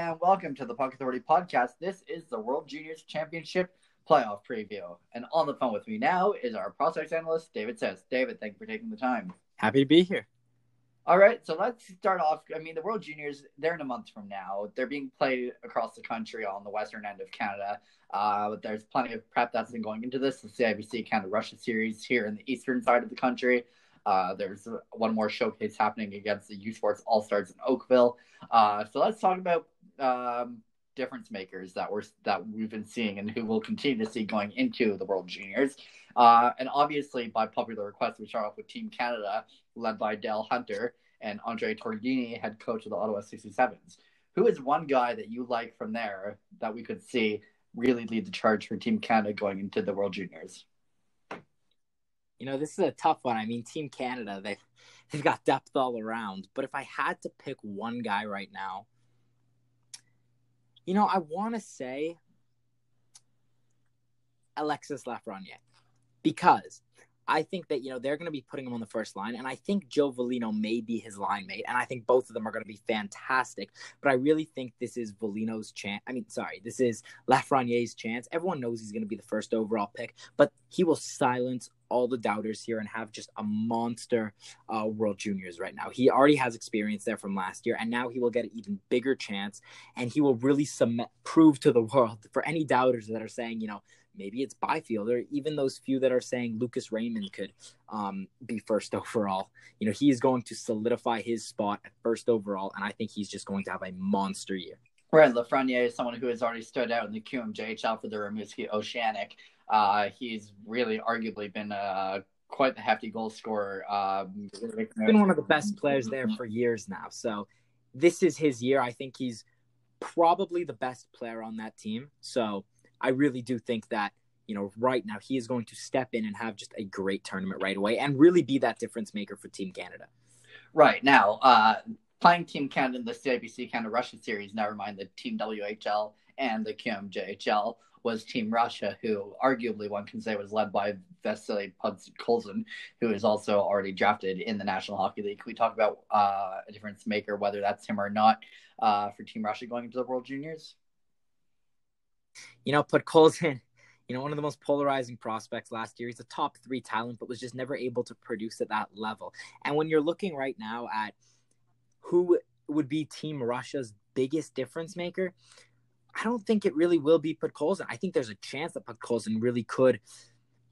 and welcome to the Puck Authority podcast. This is the World Juniors Championship playoff preview. And on the phone with me now is our prospects analyst, David Says. David, thank you for taking the time. Happy to be here. All right, so let's start off. I mean, the World Juniors, they're in a month from now. They're being played across the country on the western end of Canada. Uh, but there's plenty of prep that's been going into this. The CIBC Canada Russia series here in the eastern side of the country. Uh, there's one more showcase happening against the U Sports All Stars in Oakville. Uh, so let's talk about um, difference makers that we're that we've been seeing and who we'll continue to see going into the World Juniors. Uh, and obviously, by popular request, we start off with Team Canada, led by Dale Hunter and Andre Tourigny, head coach of the Ottawa 67s. Who is one guy that you like from there that we could see really lead the charge for Team Canada going into the World Juniors? You know, this is a tough one. I mean, Team Canada, they they've got depth all around. But if I had to pick one guy right now, you know, I want to say Alexis Lafreniere because I think that you know they're going to be putting him on the first line, and I think Joe Veleno may be his line mate, and I think both of them are going to be fantastic. But I really think this is Veleno's chance. I mean, sorry, this is Lafreniere's chance. Everyone knows he's going to be the first overall pick, but he will silence all the doubters here and have just a monster uh, World Juniors right now. He already has experience there from last year, and now he will get an even bigger chance, and he will really cement, prove to the world for any doubters that are saying, you know, maybe it's Byfield or even those few that are saying Lucas Raymond could um, be first overall. You know, he is going to solidify his spot at first overall, and I think he's just going to have a monster year. Right, Lafreniere is someone who has already stood out in the QMJHL for the Rimouski Oceanic. Uh, he's really arguably been uh, quite the hefty goal scorer. Um, been one of the best players there for years now. So this is his year. I think he's probably the best player on that team. So I really do think that, you know, right now he is going to step in and have just a great tournament right away and really be that difference maker for Team Canada. Right now, uh, playing Team Canada in the CIBC Canada Russia series, never mind the Team WHL and the QMJHL, was Team Russia, who arguably one can say was led by Vasily Podkolzin, who is also already drafted in the National Hockey League. Can we talk about uh, a difference maker, whether that's him or not, uh, for Team Russia going into the World Juniors? you know, Podkolzin, you know, one of the most polarizing prospects last year. He's a top three talent, but was just never able to produce at that level. And when you're looking right now at who would be Team Russia's biggest difference maker, I don't think it really will be Podkolzin. I think there's a chance that Podkolzin really could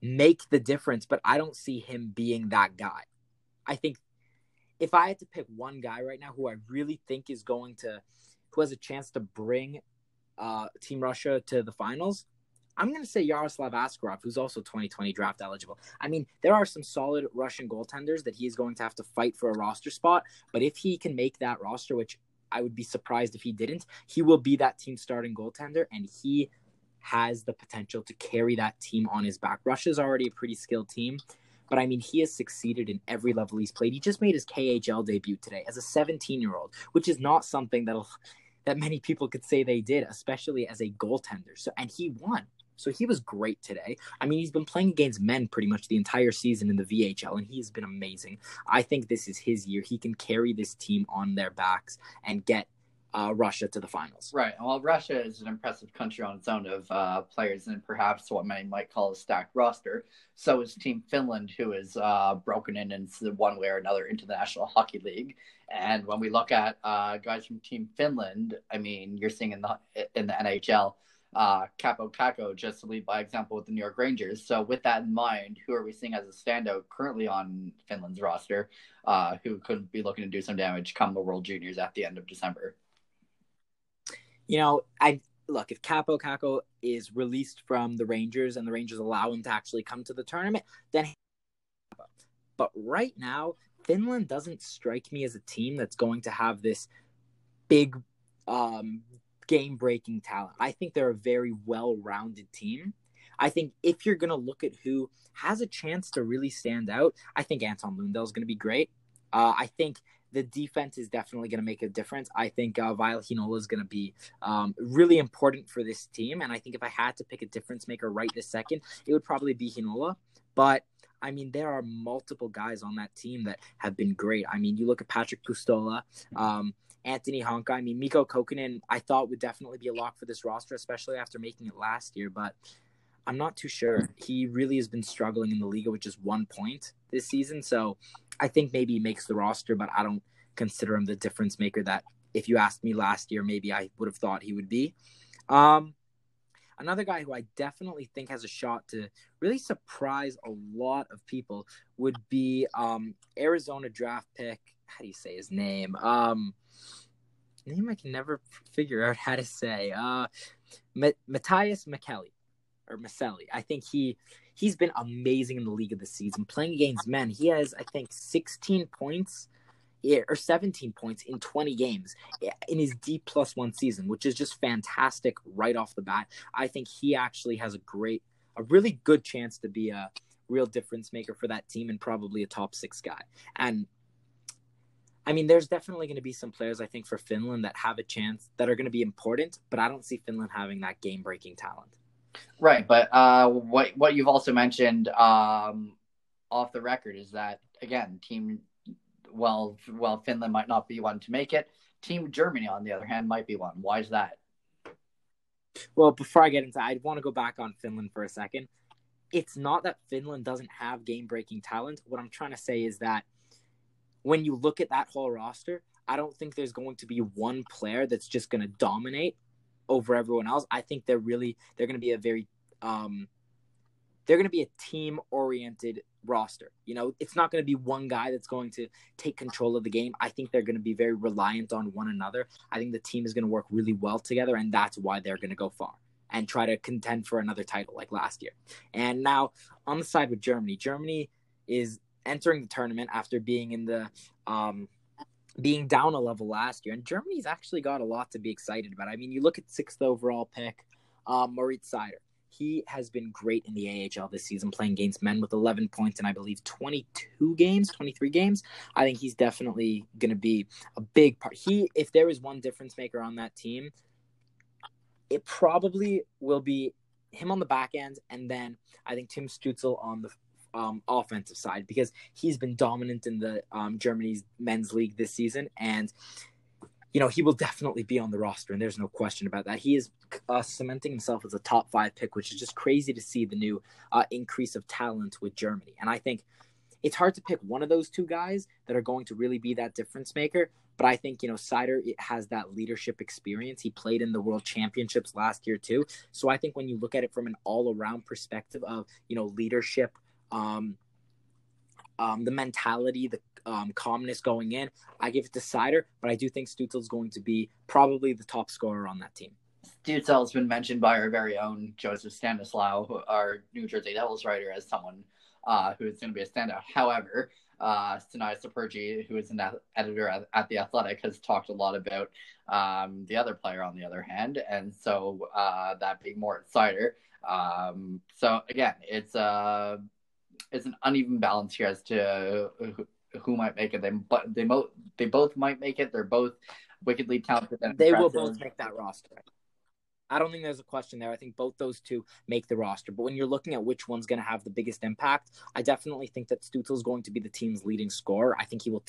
make the difference, but I don't see him being that guy. I think if I had to pick one guy right now who I really think is going to, who has a chance to bring uh, Team Russia to the finals, I'm going to say Yaroslav Askarov, who's also 2020 draft eligible. I mean, there are some solid Russian goaltenders that he is going to have to fight for a roster spot, but if he can make that roster, which I would be surprised if he didn't, he will be that team starting goaltender, and he has the potential to carry that team on his back. Russia's already a pretty skilled team, but I mean, he has succeeded in every level he's played. He just made his KHL debut today as a 17 year old, which is not something that'll that many people could say they did, especially as a goaltender. So and he won. So he was great today. I mean, he's been playing against men pretty much the entire season in the VHL, and he's been amazing. I think this is his year. He can carry this team on their backs and get uh, Russia to the finals. Right. Well, Russia is an impressive country on its own of uh, players and perhaps what many might call a stacked roster. So is Team Finland, who is uh, broken in in one way or another into the National Hockey League. And when we look at uh, guys from Team Finland, I mean, you're seeing in the in the NHL, uh, Kaapo Kakko just to lead by example with the New York Rangers. So with that in mind, who are we seeing as a standout currently on Finland's roster, uh, who could be looking to do some damage come the World Juniors at the end of December? You know, I look if Kaapo Kakko is released from the Rangers and the Rangers allow him to actually come to the tournament, then. But right now, Finland doesn't strike me as a team that's going to have this big um, game breaking talent. I think they're a very well rounded team. I think if you're going to look at who has a chance to really stand out, I think Anton Lundell is going to be great. Uh, I think the defense is definitely going to make a difference. I think uh, Ville Heinola is going to be um, really important for this team. And I think if I had to pick a difference maker right this second, it would probably be Heinola. But I mean, there are multiple guys on that team that have been great. I mean, you look at Patrik Puistola, um, Anttoni Honka. I mean, Mikko Kokkonen, I thought would definitely be a lock for this roster, especially after making it last year. But I'm not too sure. He really has been struggling in the league with just one point this season. So I think maybe he makes the roster, but I don't consider him the difference maker that if you asked me last year, maybe I would have thought he would be. Um, another guy who I definitely think has a shot to really surprise a lot of people would be um, Arizona draft pick. How do you say his name? Um, name I can never figure out how to say. Uh, Matias Mackelly or Maselli. I think he he's been amazing in the league of the season. Playing against men, he has I think 16 points or 17 points in 20 games in his D plus one season, which is just fantastic right off the bat. I think he actually has a great, a really good chance to be a real difference maker for that team and probably a top six guy. And I mean, there's definitely going to be some players I think for Finland that have a chance that are going to be important, but I don't see Finland having that game breaking talent. Right, but uh, what what you've also mentioned um, off the record is that again, team well, well, Finland might not be one to make it. Team Germany, on the other hand, might be one. Why is that? Well, before I get into, I want to go back on Finland for a second. It's not that Finland doesn't have game-breaking talent. What I'm trying to say is that when you look at that whole roster, I don't think there's going to be one player that's just going to dominate over everyone else. I think they're really they're going to be a very um, they're going to be a team oriented roster. You know, it's not going to be one guy that's going to take control of the game. I think they're going to be very reliant on one another. I think the team is going to work really well together, and that's why they're going to go far and try to contend for another title like last year. And now on the side with Germany, Germany is entering the tournament after being in the um, being down a level last year, and Germany's actually got a lot to be excited about. I mean, you look at sixth overall pick, um, Moritz Seider he has been great in the AHL this season, playing against men with 11 points and I believe 22 games, 23 games. I think he's definitely going to be a big part. He, if there is one difference maker on that team, it probably will be him on the back end, and then I think Tim Stützle on the um, offensive side because he's been dominant in the um, Germany's men's league this season, and you know, he will definitely be on the roster, and there's no question about that. He is uh, cementing himself as a top five pick, which is just crazy to see the new uh, increase of talent with Germany. And I think it's hard to pick one of those two guys that are going to really be that difference maker. But I think, you know, Seider has that leadership experience. He played in the world championships last year, too. So I think when you look at it from an all around perspective of, you know, leadership, um, um, the mentality, the um, calmness going in. I give it to Seider, but I do think Stützle is going to be probably the top scorer on that team. Stützle has been mentioned by our very own Joseph Stanislaw, our New Jersey Devils writer, as someone uh, who is going to be a standout. However, uh, Sinai who is an editor at, at, The Athletic, has talked a lot about um, the other player on the other hand, and so uh, that being more Seider. Um, so again, it's uh, it's an uneven balance here as to who, who might make it. They but they both they both might make it. They're both wickedly talented. they will both make that roster. I don't think there's a question there. I think both those two make the roster. But when you're looking at which one's going to have the biggest impact, I definitely think that Stützle is going to be the team's leading scorer. I think he will,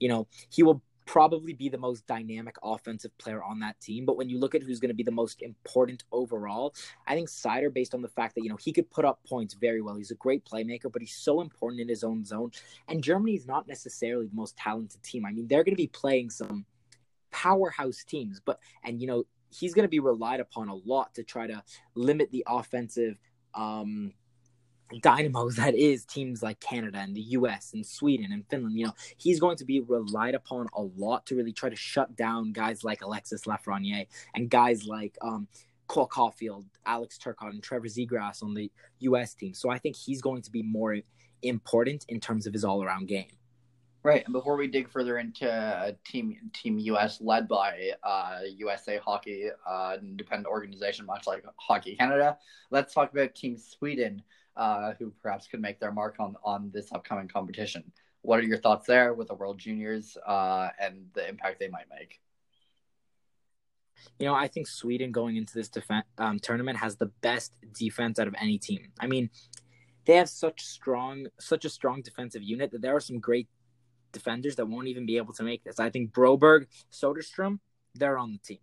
you know, he will probably be the most dynamic offensive player on that team. But when you look at who's going to be the most important overall, I think Seider, based on the fact that, you know, he could put up points very well. He's a great playmaker, but he's so important in his own zone. And Germany is not necessarily the most talented team. I mean, they're going to be playing some powerhouse teams, but, and, you know, he's going to be relied upon a lot to try to limit the offensive, um, dynamos that is teams like Canada and the US and Sweden and Finland, you know, he's going to be relied upon a lot to really try to shut down guys like Alexis Lafreniere and guys like um, Cole Caufield, Alex Turcotte, and Trevor Zegras on the US team. So I think he's going to be more important in terms of his all around game. Right, and before we dig further into uh, Team Team US, led by uh, USA Hockey, uh, independent organization, much like Hockey Canada, let's talk about Team Sweden, uh, who perhaps could make their mark on on this upcoming competition. What are your thoughts there with the World Juniors uh, and the impact they might make? You know, I think Sweden going into this defense um, tournament has the best defense out of any team. I mean, they have such strong, such a strong defensive unit that there are some great defenders that won't even be able to make this. I think Broberg, Soderstrom, they're on the team.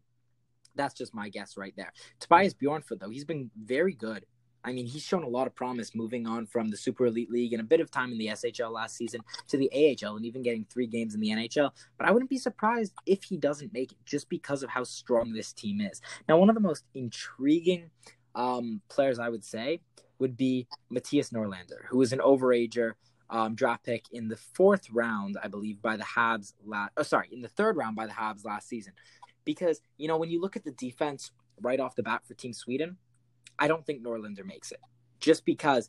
That's just my guess right there. Tobias Bjornfot, though, he's been very good. I mean, he's shown a lot of promise moving on from the Super Elite League and a bit of time in the SHL last season to the AHL and even getting three games in the NHL. But I wouldn't be surprised if he doesn't make it just because of how strong this team is. Now, one of the most intriguing um, players I would say would be Mattias Norlinder, who is an overager um, draft pick in the fourth round, I believe, by the Habs. Last, oh, sorry, in the third round by the Habs last season. Because you know when you look at the defense right off the bat for Team Sweden, I don't think Norlinder makes it, just because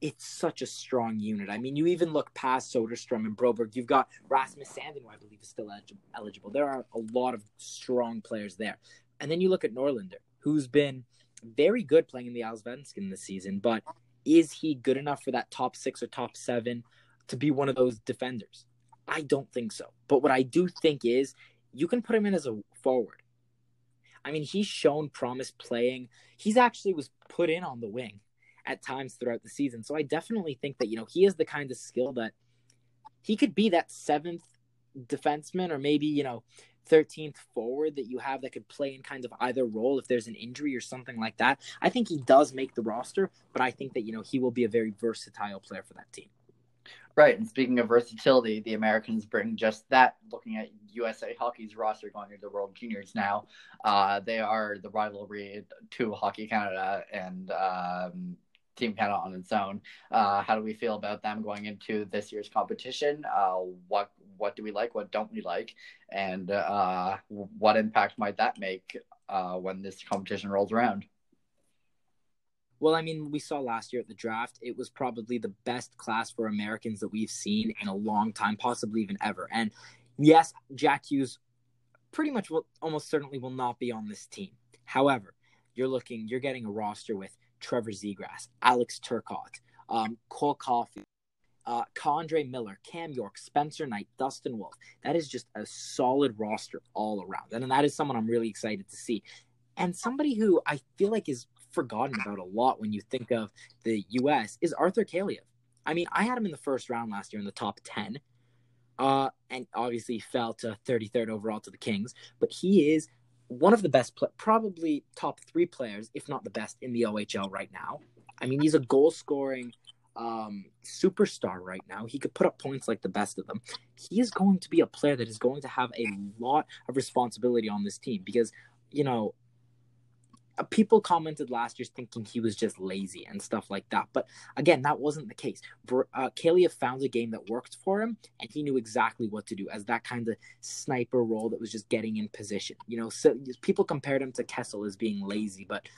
it's such a strong unit. I mean, you even look past Soderstrom and Broberg. You've got Rasmus Sandin, who I believe is still eligible. There are a lot of strong players there. And then you look at Norlinder, who's been very good playing in the Allsvenskan this season, but is he good enough for that top six or top seven to be one of those defenders? I don't think so. But what I do think is you can put him in as a forward. I mean, he's shown promise playing. He's actually was put in on the wing at times throughout the season. So I definitely think that, you know, he has the kind of skill that he could be that seventh defenseman or maybe, you know, 13th forward that you have that could play in kind of either role if there's an injury or something like that. I think he does make the roster, but I think that, you know, he will be a very versatile player for that team. Right. And speaking of versatility, the Americans bring just that. Looking at USA Hockey's roster going into the World Juniors now, uh, they are the rivalry to Hockey Canada and um, Team Canada on its own. Uh, how do we feel about them going into this year's competition? Uh, what what do we like? What don't we like? And uh, what impact might that make uh, when this competition rolls around? Well, I mean, we saw last year at the draft, it was probably the best class for Americans that we've seen in a long time, possibly even ever. And yes, Jack Hughes pretty much will almost certainly will not be on this team. However, you're looking, you're getting a roster with Trevor Zegras, Alex Turcotte, um, Cole Caufield, uh, K'Andre Miller, Cam York, Spencer Knight, Dustin Wolf. That is just a solid roster all around. And that is someone I'm really excited to see. And somebody who I feel like is forgotten about a lot when you think of the U.S. is Arthur Kaliyev. I mean, I had him in the first round last year in the top 10. Uh, and obviously fell to 33rd overall to the Kings. But he is one of the best, pl- probably top three players, if not the best, in the OHL right now. I mean, he's a goal scoring um, superstar right now. He could put up points like the best of them. He is going to be a player that is going to have a lot of responsibility on this team because, you know, people commented last year thinking he was just lazy and stuff like that. But again, that wasn't the case. Uh, Kaliyev found a game that worked for him, and he knew exactly what to do as that kind of sniper role that was just getting in position. You know, so people compared him to Kessel as being lazy, but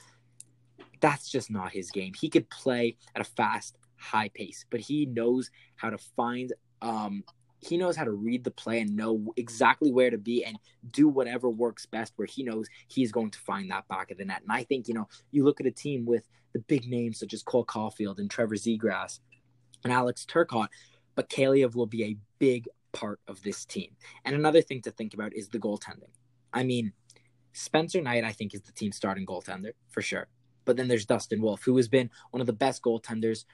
that's just not his game. He could play at a fast, high pace, but he knows how to find um, he knows how to read the play and know exactly where to be and do whatever works best where he knows he's going to find that back of the net. And I think, you know, you look at a team with the big names such as Cole Caufield and Trevor Zegras and Alex Turcotte, but Kaliyev will be a big part of this team. And another thing to think about is the goaltending. I mean, Spencer Knight, I think, is the team's starting goaltender for sure. But then there's Dustin Wolf, who has been one of the best goaltenders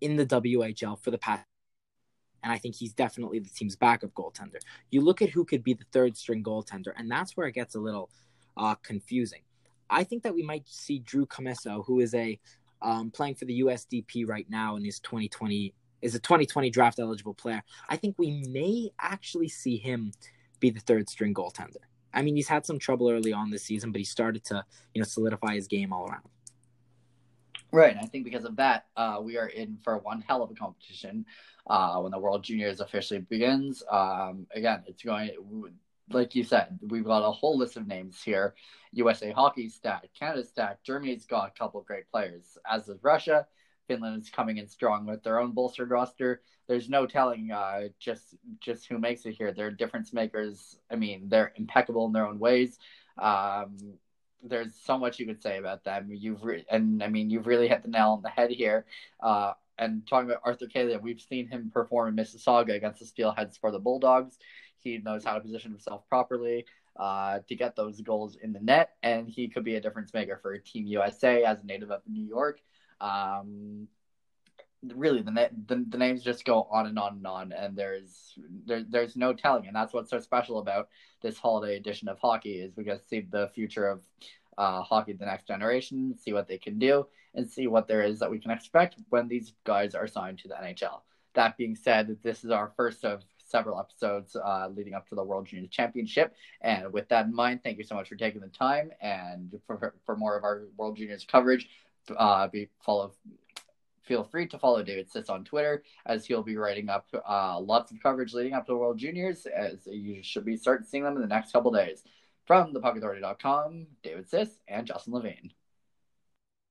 in the WHL for the past and I think he's definitely the team's backup goaltender. You look at who could be the third string goaltender, and that's where it gets a little uh, confusing. I think that we might see Drew Commesso, who is a um, playing for the USDP right now in his 2020 is a 2020 draft eligible player. I think we may actually see him be the third string goaltender. I mean, he's had some trouble early on this season, but he started to you know solidify his game all around. Right. I think because of that, uh, we are in for one hell of a competition uh, when the World Juniors officially begins. Um, again, it's going, like you said, we've got a whole list of names here. USA Hockey stacked, Canada stacked, Germany's got a couple of great players, as does Russia. Finland is coming in strong with their own bolstered roster. There's no telling uh, just just who makes it here. They're difference makers. I mean, they're impeccable in their own ways. Um, there's so much you could say about them. You've re- and I mean, you've really hit the nail on the head here. Uh, and talking about Arthur Kaliyev, we've seen him perform in Mississauga against the Steelheads for the Bulldogs. He knows how to position himself properly uh, to get those goals in the net, and he could be a difference maker for Team USA as a native of New York. Um, really the, the the names just go on and on and on, and there's there, there's no telling, and that's what's so special about this holiday edition of hockey is we get to see the future of uh, hockey, the next generation, see what they can do, and see what there is that we can expect when these guys are signed to the NHL. That being said, this is our first of several episodes uh, leading up to the World Junior Championship. And with that in mind, thank you so much for taking the time. And for, for more of our World Juniors coverage, uh, be follow. Feel free to follow David Siss on Twitter as he'll be writing up uh, lots of coverage leading up to the World Juniors. As you should be starting seeing them in the next couple days. From thepuckauthority.com, David Siss and Justin Levine.